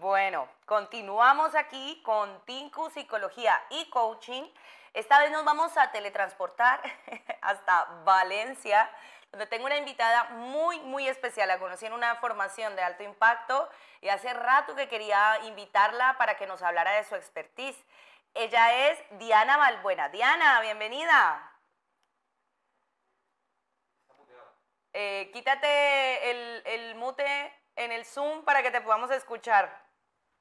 Bueno, continuamos aquí con Tinku Psicología y Coaching. Esta vez nos vamos a teletransportar hasta Valencia, donde tengo una invitada muy, muy especial. La conocí en una formación de alto impacto y hace rato que quería invitarla para que nos hablara de su expertise. Ella es Diana Valbuena. Diana, bienvenida. Eh, quítate el, el mute en el Zoom para que te podamos escuchar.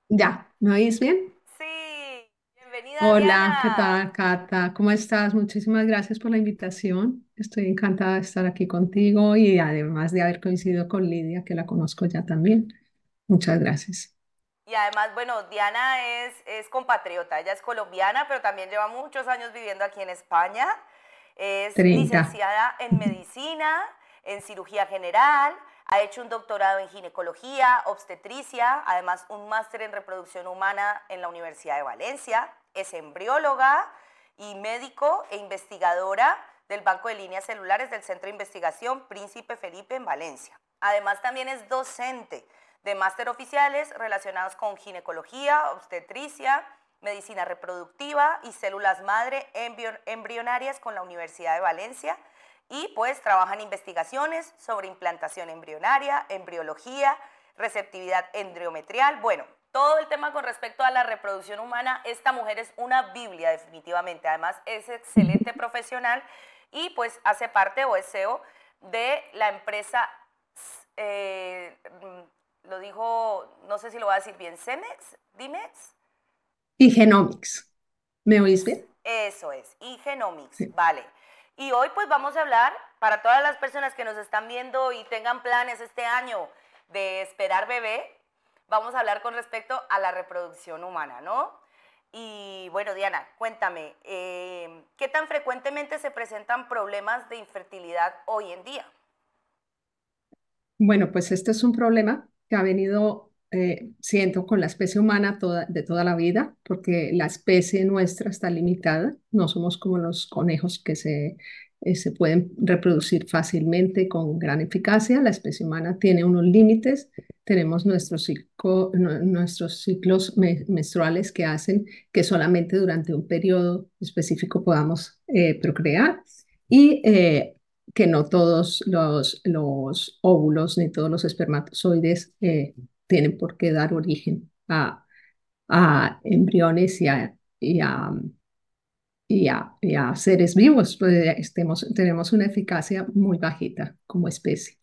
Ya, ¿me oís bien? Sí, bienvenida Hola, ¿qué Diana. tal, Cata? ¿Cómo estás? Muchísimas gracias por la invitación. Estoy encantada de estar aquí contigo y además de haber coincidido con Lidia, que la conozco ya también. Muchas gracias. Y además, bueno, Diana es, es compatriota, ella es colombiana, pero también lleva muchos años viviendo aquí en España. Es 30. licenciada en medicina, en cirugía general, ha hecho un doctorado en ginecología, obstetricia, además un máster en reproducción humana en la Universidad de Valencia, es embrióloga y médico e investigadora del Banco de Líneas Celulares del Centro de Investigación Príncipe Felipe en Valencia. Además también es docente de máster oficiales relacionados con ginecología, obstetricia, medicina reproductiva y células madre embrionarias con la Universidad de Valencia y pues trabaja en investigaciones sobre implantación embrionaria, embriología, receptividad endriometrial, bueno, todo el tema con respecto a la reproducción humana, esta mujer es una Biblia definitivamente, además es excelente profesional y pues hace parte o es CEO de la empresa, eh, lo dijo, no sé si lo voy a decir bien, Cemex, Dimex, Y Genomics. ¿Me oís bien? eso es, y Genomics, Sí. vale. Y hoy pues vamos a hablar para todas las personas que nos están viendo y tengan planes este año de esperar bebé, vamos a hablar con respecto a la reproducción humana, ¿no? Y bueno, Diana, cuéntame, eh, ¿qué tan frecuentemente se presentan problemas de infertilidad hoy en día? Bueno, pues este es un problema que ha venido, eh, siento, con la especie humana toda, de toda la vida, porque la especie nuestra está limitada. No somos como los conejos que se, eh, se pueden reproducir fácilmente con gran eficacia. La especie humana tiene unos límites. Tenemos nuestros, ciclo- nu- nuestros ciclos me- menstruales que hacen que solamente durante un periodo específico podamos eh, procrear. Y eh, que no todos los, los óvulos ni todos los espermatozoides eh, tienen por qué dar origen a, a embriones y a, y a, y a, y a seres vivos. Pues, estemos, tenemos una eficacia muy bajita como especie.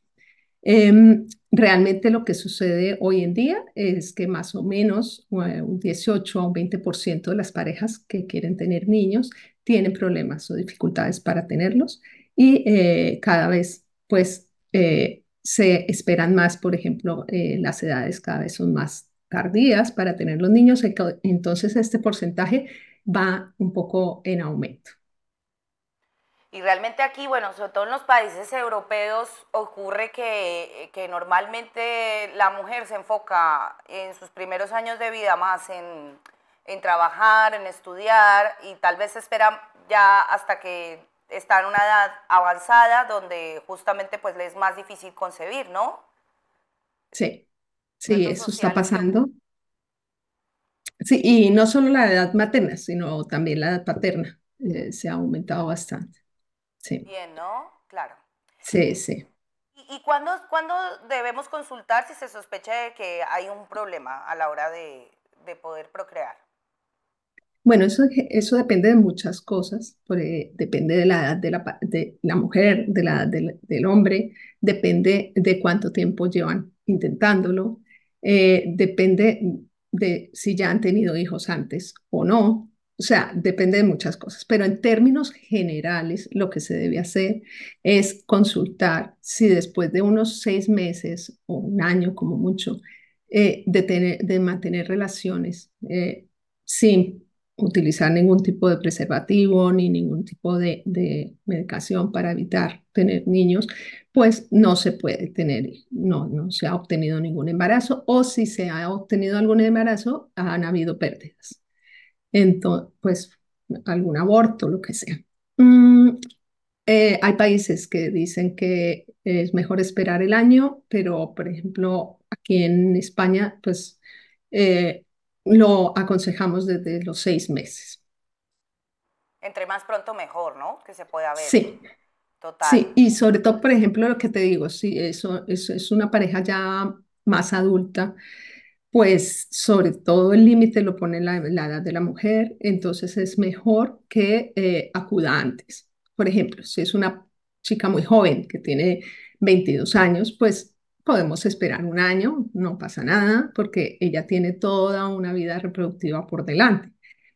Em, realmente lo que sucede hoy en día es que más o menos eh, un 18 a un 20% de las parejas que quieren tener niños tienen problemas o dificultades para tenerlos y eh, cada vez pues eh, se esperan más, por ejemplo, eh, las edades cada vez son más tardías para tener los niños, entonces este porcentaje va un poco en aumento. Y realmente aquí, bueno, sobre todo en los países europeos, ocurre que, que normalmente la mujer se enfoca en sus primeros años de vida más en, en trabajar, en estudiar, y tal vez espera ya hasta que está en una edad avanzada donde justamente pues le es más difícil concebir, ¿no? Sí, sí, eso está pasando. Sí, y no solo la edad materna, sino también la edad paterna, eh, se ha aumentado bastante. Sí, Bien, ¿no? Claro. sí, sí. ¿Y, y cuándo, cuándo debemos consultar si se sospecha de que hay un problema a la hora de, de poder procrear? Bueno, eso, eso depende de muchas cosas, porque depende de la edad de la, mujer, de la edad del, hombre, depende de cuánto tiempo llevan intentándolo, eh, depende de si ya han tenido hijos antes o no, o sea, depende de muchas cosas, pero en términos generales lo que se debe hacer es consultar si después de unos seis meses o un año como mucho, eh, de, tener, de mantener relaciones. eh, sin utilizar ningún tipo de preservativo ni ningún tipo de, medicación para evitar tener niños, pues no se puede tener, no, no se ha obtenido ningún embarazo o si se ha obtenido algún embarazo, han habido pérdidas. Entonces, pues algún aborto, lo que sea. Mm, eh, hay países que dicen que es mejor esperar el año, pero por ejemplo, aquí en España, pues eh, lo aconsejamos desde los seis meses. Entre más pronto mejor, ¿no? Que se pueda ver. Sí. Total. Sí, y sobre todo, por ejemplo, lo que te digo, si eso, eso es una pareja ya más adulta, pues sobre todo el límite lo pone la, la, edad de la mujer, entonces es mejor que eh, acuda antes. Por ejemplo, si es una chica muy joven que tiene 22 años, pues podemos esperar un año, no pasa nada, porque ella tiene toda una vida reproductiva por delante.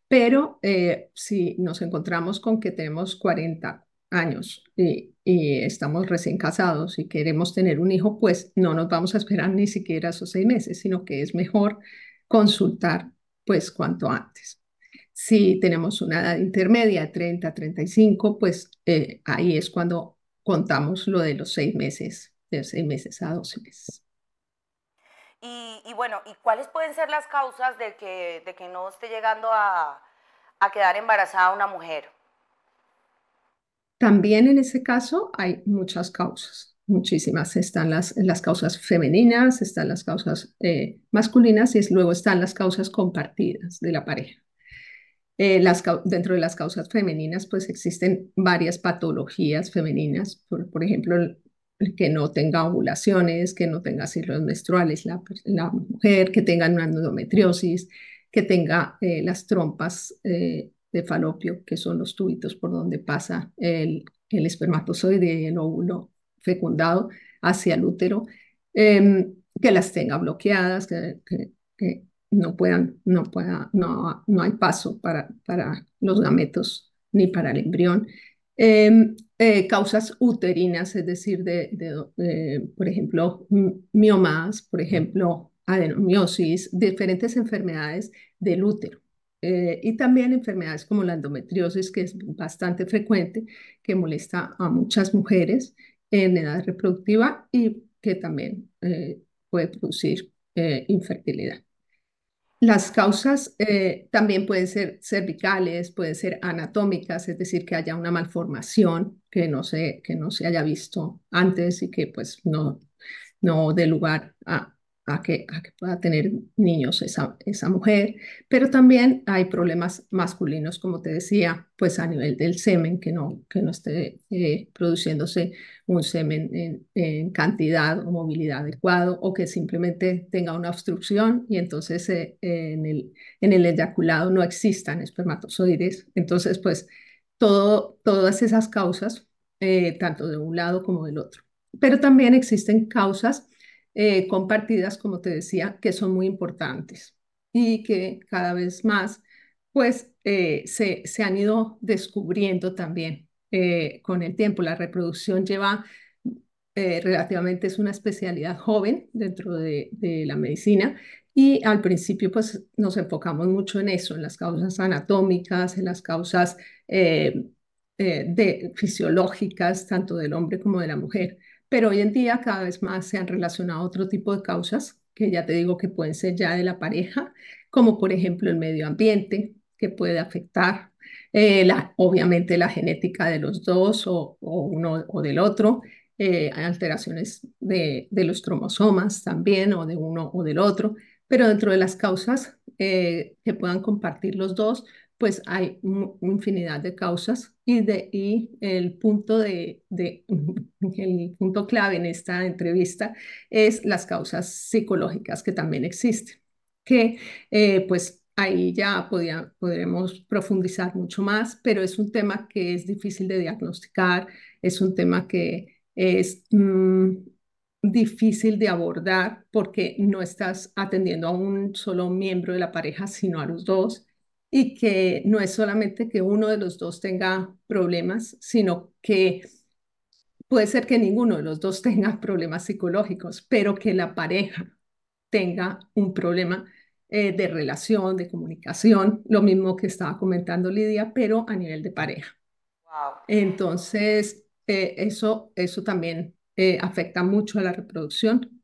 Pero eh, si nos encontramos con que tenemos 40 años y, estamos recién casados y queremos tener un hijo, pues no nos vamos a esperar ni siquiera esos seis meses, sino que es mejor consultar pues cuanto antes. Si tenemos una edad intermedia, 30, 35, pues eh, ahí es cuando contamos lo de los seis meses, de seis meses a 12 meses. Y, y, bueno, ¿y cuáles pueden ser las causas de que, de que no esté llegando a, a quedar embarazada una mujer? También en ese caso hay muchas causas, muchísimas. Están las, las causas femeninas, están las causas eh, masculinas y luego están las causas compartidas de la pareja. Eh, las, dentro de las causas femeninas, pues existen varias patologías femeninas, por, por ejemplo, que no tenga ovulaciones, que no tenga ciclos menstruales la, mujer, que tenga una endometriosis, que tenga eh, las trompas eh, de falopio, que son los tubitos por donde pasa el, espermatozoide y el óvulo fecundado hacia el útero, eh, que las tenga bloqueadas, que, no puedan, no pueda, no, no hay paso para, para los gametos ni para el embrión. Eh, eh, causas uterinas, es decir, de, de, de, por ejemplo, miomas, por ejemplo, adenomiosis, diferentes enfermedades del útero. Eh, y también enfermedades como la endometriosis, que es bastante frecuente, que molesta a muchas mujeres en edad reproductiva y que también eh, puede producir eh, infertilidad. Las causas eh, también pueden ser cervicales, pueden ser anatómicas, es decir, que haya una malformación que no se, que no se haya visto antes y que pues no, no dé lugar a, a que, a que pueda tener niños esa, esa mujer, pero también hay problemas masculinos, como te decía, pues a nivel del semen, que no, que no esté eh, produciéndose un semen en, en, cantidad o movilidad adecuado, o que simplemente tenga una obstrucción y entonces eh, en, el, en el eyaculado no existan espermatozoides. Entonces, pues todo, todas esas causas, eh, tanto de un lado como del otro. Pero también existen causas eh, compartidas, como te decía, que son muy importantes y que cada vez más pues eh, se, se, han ido descubriendo también eh, con el tiempo. La reproducción lleva relativamente, es una especialidad joven dentro de, de, la medicina y al principio pues nos enfocamos mucho en eso, en las causas anatómicas, en las causas de, fisiológicas, tanto del hombre como de la mujer pero hoy en día cada vez más se han relacionado otro tipo de causas, que ya te digo que pueden ser ya de la pareja, como por ejemplo el medio ambiente, que puede afectar, eh, la, obviamente la genética de los dos o, uno o del otro, eh, alteraciones de, de, los cromosomas también o de uno o del otro, pero dentro de las causas eh, que puedan compartir los dos, pues hay infinidad de causas y, de, y el, punto de, de, el punto clave en esta entrevista es las causas psicológicas que también existen, que eh, pues ahí ya podía, podremos profundizar mucho más, pero es un tema que es difícil de diagnosticar, es un tema que es mmm, difícil de abordar porque no estás atendiendo a un solo miembro de la pareja, sino a los dos y que no es solamente que uno de los dos tenga problemas, sino que puede ser que ninguno de los dos tenga problemas psicológicos, pero que la pareja tenga un problema eh, de relación, de comunicación, lo mismo que estaba comentando Lidia, pero a nivel de pareja. Wow. Entonces, eh, eso, eso también eh, afecta mucho a la reproducción.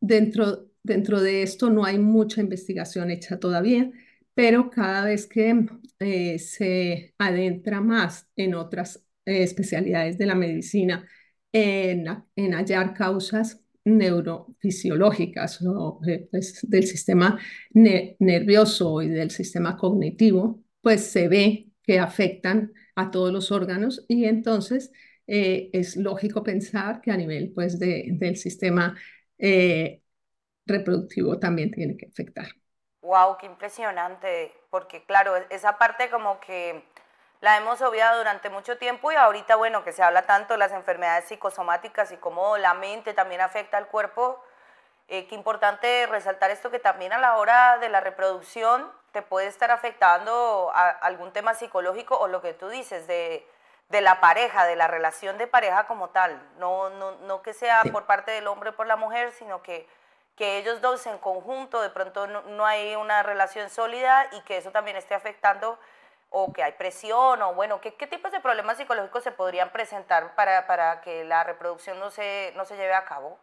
Dentro, dentro de esto no hay mucha investigación hecha todavía, pero cada vez que eh, se adentra más en otras eh, especialidades de la medicina, en, hallar causas, neurofisiológicas o pues, del sistema nervioso y del sistema cognitivo, pues se ve que afectan a todos los órganos y entonces eh, es lógico pensar que a nivel pues, de, del sistema eh, reproductivo también tiene que afectar. ¡Wow! ¡Qué impresionante! Porque claro, esa parte como que la hemos obviado durante mucho tiempo y ahorita, bueno, que se habla tanto de las enfermedades psicosomáticas y cómo la mente también afecta al cuerpo, eh, qué importante resaltar esto que también a la hora de la reproducción te puede estar afectando a algún tema psicológico o lo que tú dices de, de la pareja, de la relación de pareja como tal, no, no, no que sea por parte del hombre o por la mujer, sino que, que ellos dos en conjunto de pronto no, no hay una relación sólida y que eso también esté afectando o que hay presión, o bueno, ¿qué, qué tipos de problemas psicológicos se podrían presentar para, para que la reproducción no se, no se lleve a cabo?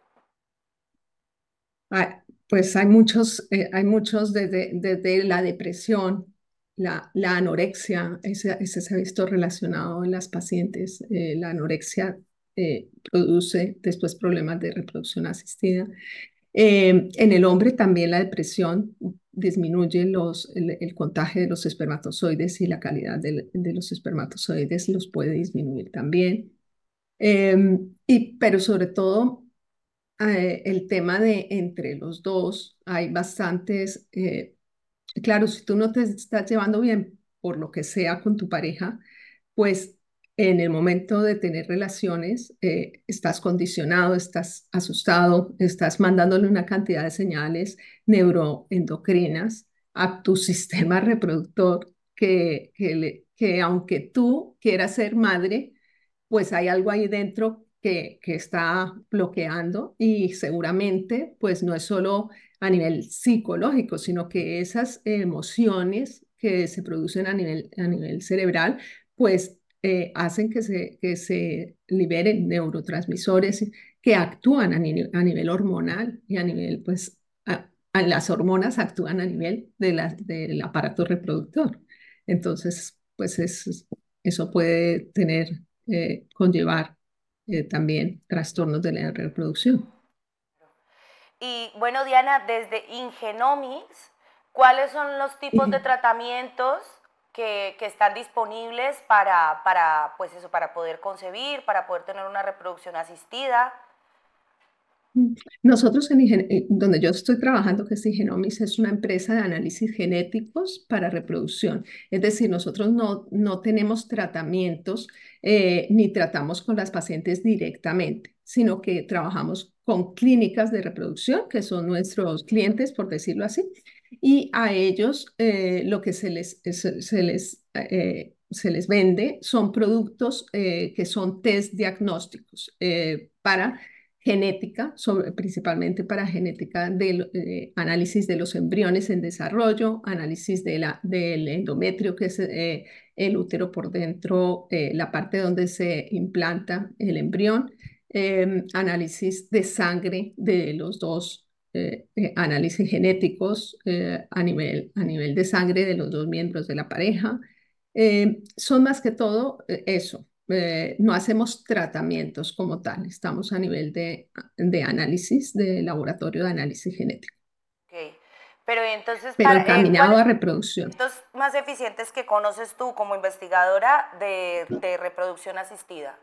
Pues hay muchos, eh, hay muchos desde, desde la depresión, la, la anorexia, ese, ese, se ha visto relacionado en las pacientes. Eh, la anorexia eh, produce después problemas de reproducción asistida. En el hombre también la depresión disminuye los, el, contagio de los espermatozoides y la calidad de, los espermatozoides los puede disminuir también. Em, y, pero sobre todo eh, el tema de entre los dos, hay bastantes, eh, claro, si tú no te estás llevando bien por lo que sea con tu pareja, pues en el momento de tener relaciones eh, estás condicionado, estás asustado, estás mandándole una cantidad de señales neuroendocrinas a tu sistema reproductor que, que, que aunque tú quieras ser madre, pues hay algo ahí dentro que, que, está bloqueando y seguramente pues no es solo a nivel psicológico, sino que esas emociones que se producen a nivel, a nivel cerebral pues eh, hacen que se, que se liberen neurotransmisores que actúan a, a nivel hormonal y a nivel, pues, las hormonas actúan a nivel de la, del aparato reproductor. Entonces, pues es, eso puede tener, eh, conllevar eh, también trastornos de la reproducción. Y bueno, Diana, desde Ingenomics, ¿cuáles son los tipos de tratamientos que, están disponibles para, para, pues eso, para poder concebir, para poder tener una reproducción asistida. Nosotros, en eh, donde yo estoy trabajando, que es Ingenomics, es una empresa de análisis genéticos para reproducción. Es decir, nosotros no, no tenemos tratamientos eh, ni tratamos con las pacientes directamente, sino que trabajamos con clínicas de reproducción, que son nuestros clientes, por decirlo así, y a ellos eh, lo que se les, se, les, eh, se les vende son productos eh, que son test diagnósticos para genética, sobre, principalmente para genética del análisis de los embriones en desarrollo, análisis de la, del endometrio, que es el útero por dentro, la parte donde se implanta el embrión, análisis de sangre de los dos eh, eh, análisis genéticos eh, a, nivel, a nivel de sangre de los dos miembros de la pareja. son más que todo eso. no hacemos tratamientos como tal, estamos a nivel de, de análisis, de laboratorio de análisis genético. Okay. Pero entonces, Pero para, encaminado a reproducción. Los más eficientes que conoces tú como investigadora de, de reproducción asistida?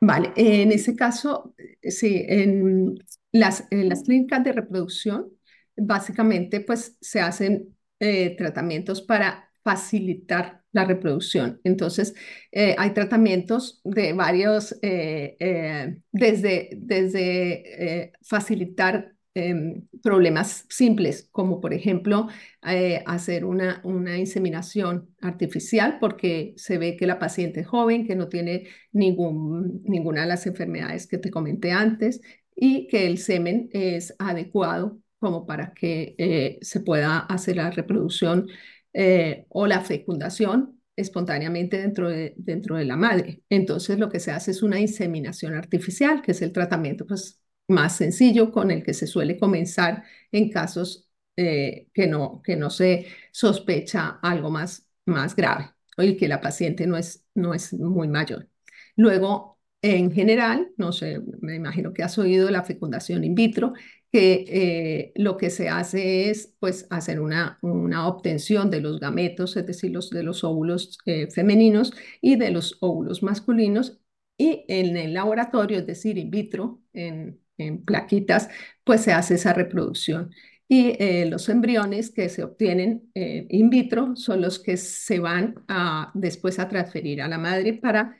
Vale, en ese caso, sí, en las, en las clínicas de reproducción, básicamente, pues se hacen eh, tratamientos para facilitar la reproducción. Entonces, eh, hay tratamientos de varios, eh, desde, desde facilitar Em, problemas simples, como por ejemplo eh, hacer una, una inseminación artificial porque se ve que la paciente es joven, que no tiene ningún, ninguna de las enfermedades que te comenté antes y que el semen es adecuado como para que eh, se pueda hacer la reproducción eh, o la fecundación espontáneamente dentro de, dentro de la madre. Entonces lo que se hace es una inseminación artificial, que es el tratamiento pues, más sencillo con el que se suele comenzar en casos eh, que, no, que no se sospecha algo más, más grave o el que la paciente no es, no es muy mayor. Luego en general, no sé, me imagino que has oído la fecundación in vitro, que eh, lo que se hace es pues hacer una, una obtención de los gametos, es decir, los, de los óvulos eh, femeninos y de los óvulos masculinos, y en el laboratorio, es decir, in vitro, en, en plaquitas, pues se hace esa reproducción. Y eh, los embriones que se obtienen in vitro son los que se van a, después a transferir a la madre para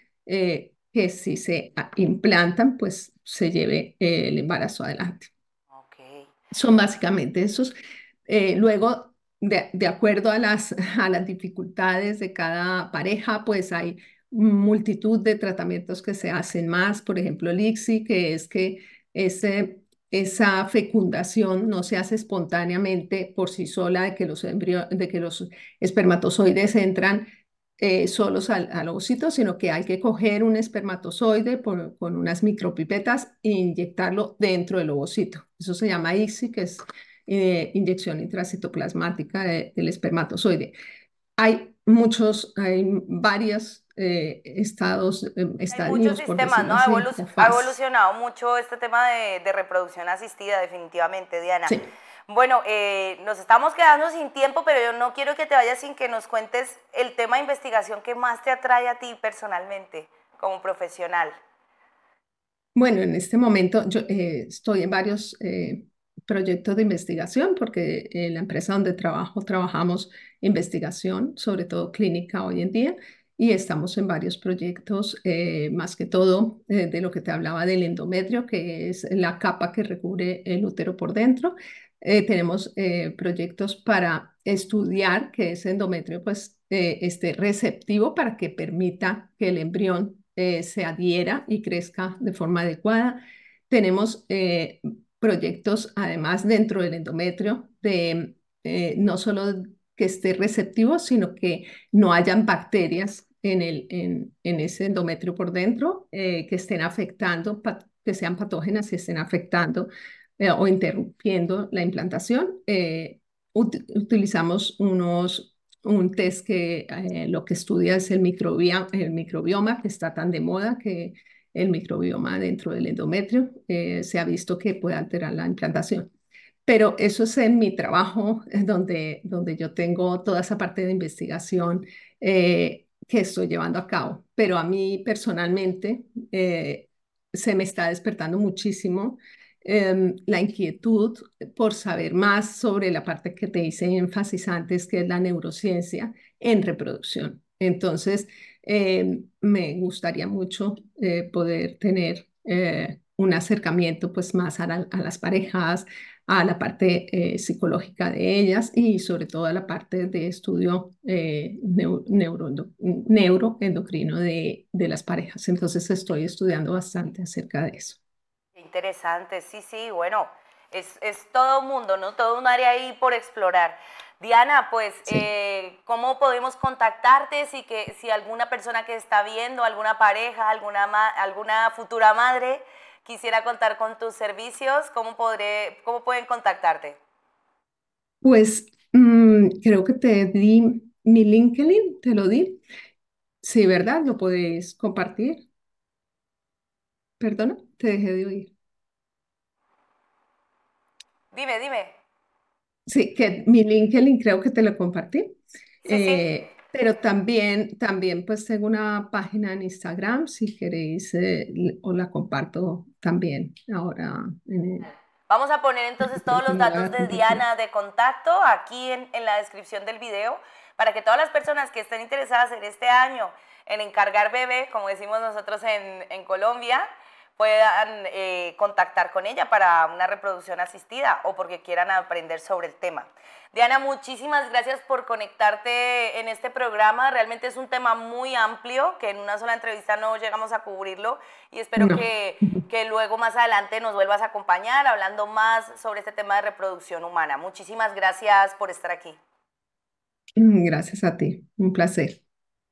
que si se implantan, pues se lleve el embarazo adelante. Son básicamente esos. Eh, luego, de, de, acuerdo a las, a las dificultades de cada pareja, pues hay multitud de tratamientos que se hacen más. Por ejemplo, el ICSI, que es que esa fecundación no se hace espontáneamente por sí sola, de que los, espermatozoides entran eh, solos al, al, ovocito, sino que hay que coger un espermatozoide con unas micropipetas e inyectarlo dentro del ovocito. Eso se llama ICSI, que es eh, inyección intracitoplasmática del espermatozoide. Hay muchos, hay varios eh, estados, estadios. Hay muchos sistemas, ¿no? ha, evolucionado mucho este tema de, de, reproducción asistida, definitivamente, Diana. Sí. Bueno, eh, nos estamos quedando sin tiempo, pero yo no quiero que te vayas sin que nos cuentes el tema de investigación que más te atrae a ti personalmente como profesional. Bueno, en este momento yo eh, estoy en varios eh, proyectos de investigación porque en la empresa donde trabajo trabajamos investigación, sobre todo clínica hoy en día, y estamos en varios proyectos, más que todo de lo que te hablaba del endometrio, que es la capa que recubre el útero por dentro. Eh, tenemos eh, proyectos para estudiar que ese endometrio pues, eh, esté receptivo para que permita que el embrión se adhiera y crezca de forma adecuada. Tenemos proyectos además dentro del endometrio de no solo que esté receptivo, sino que no hayan bacterias en, el, en, en ese endometrio por dentro que estén afectando, que sean patógenas y estén afectando eh, o interrumpiendo la implantación, eh, utilizamos unos, un test que eh, lo que estudia es el, microbioma, el microbioma, que está tan de moda que el microbioma dentro del endometrio se ha visto que puede alterar la implantación. Pero eso es en mi trabajo, donde, donde yo tengo toda esa parte de investigación que estoy llevando a cabo. Pero a mí personalmente se me está despertando muchísimo Em, la inquietud por saber más sobre la parte que te hice énfasis antes, que es la neurociencia en reproducción. Entonces, em, me gustaría mucho eh, poder tener eh, un acercamiento pues más a, las parejas, a la parte eh, psicológica de ellas y sobre todo a la parte de estudio neuroendocrino de, de las parejas. Entonces estoy estudiando bastante acerca de eso. Interesante, sí, sí, bueno, es, es todo un mundo, ¿no? Todo un área ahí por explorar. Diana, pues, eh, ¿cómo podemos contactarte si, que, si alguna persona que está viendo, alguna pareja, alguna, alguna futura madre quisiera contar con tus servicios? ¿Cómo, podré, cómo pueden contactarte? Pues mm, creo que te di mi LinkedIn, te lo di. Sí, ¿verdad? Lo podéis compartir. Perdona, te dejé de oír. Dime, dime. Sí, que mi LinkedIn creo que te lo compartí. Eh, pero también, también pues tengo una página en Instagram, si queréis, eh, o la comparto también ahora. Vamos a poner entonces todos los datos de Diana de contacto aquí en, en, la descripción del video para que todas las personas que estén interesadas en este año en encargar bebé, como decimos nosotros en, en Colombia, puedan eh, contactar con ella para una reproducción asistida o porque quieran aprender sobre el tema. Diana, muchísimas gracias por conectarte en este programa. Realmente es un tema muy amplio que en una sola entrevista no llegamos a cubrirlo y espero que, que, luego más adelante nos vuelvas a acompañar hablando más sobre este tema de reproducción humana. Muchísimas gracias por estar aquí. Gracias a ti, un placer.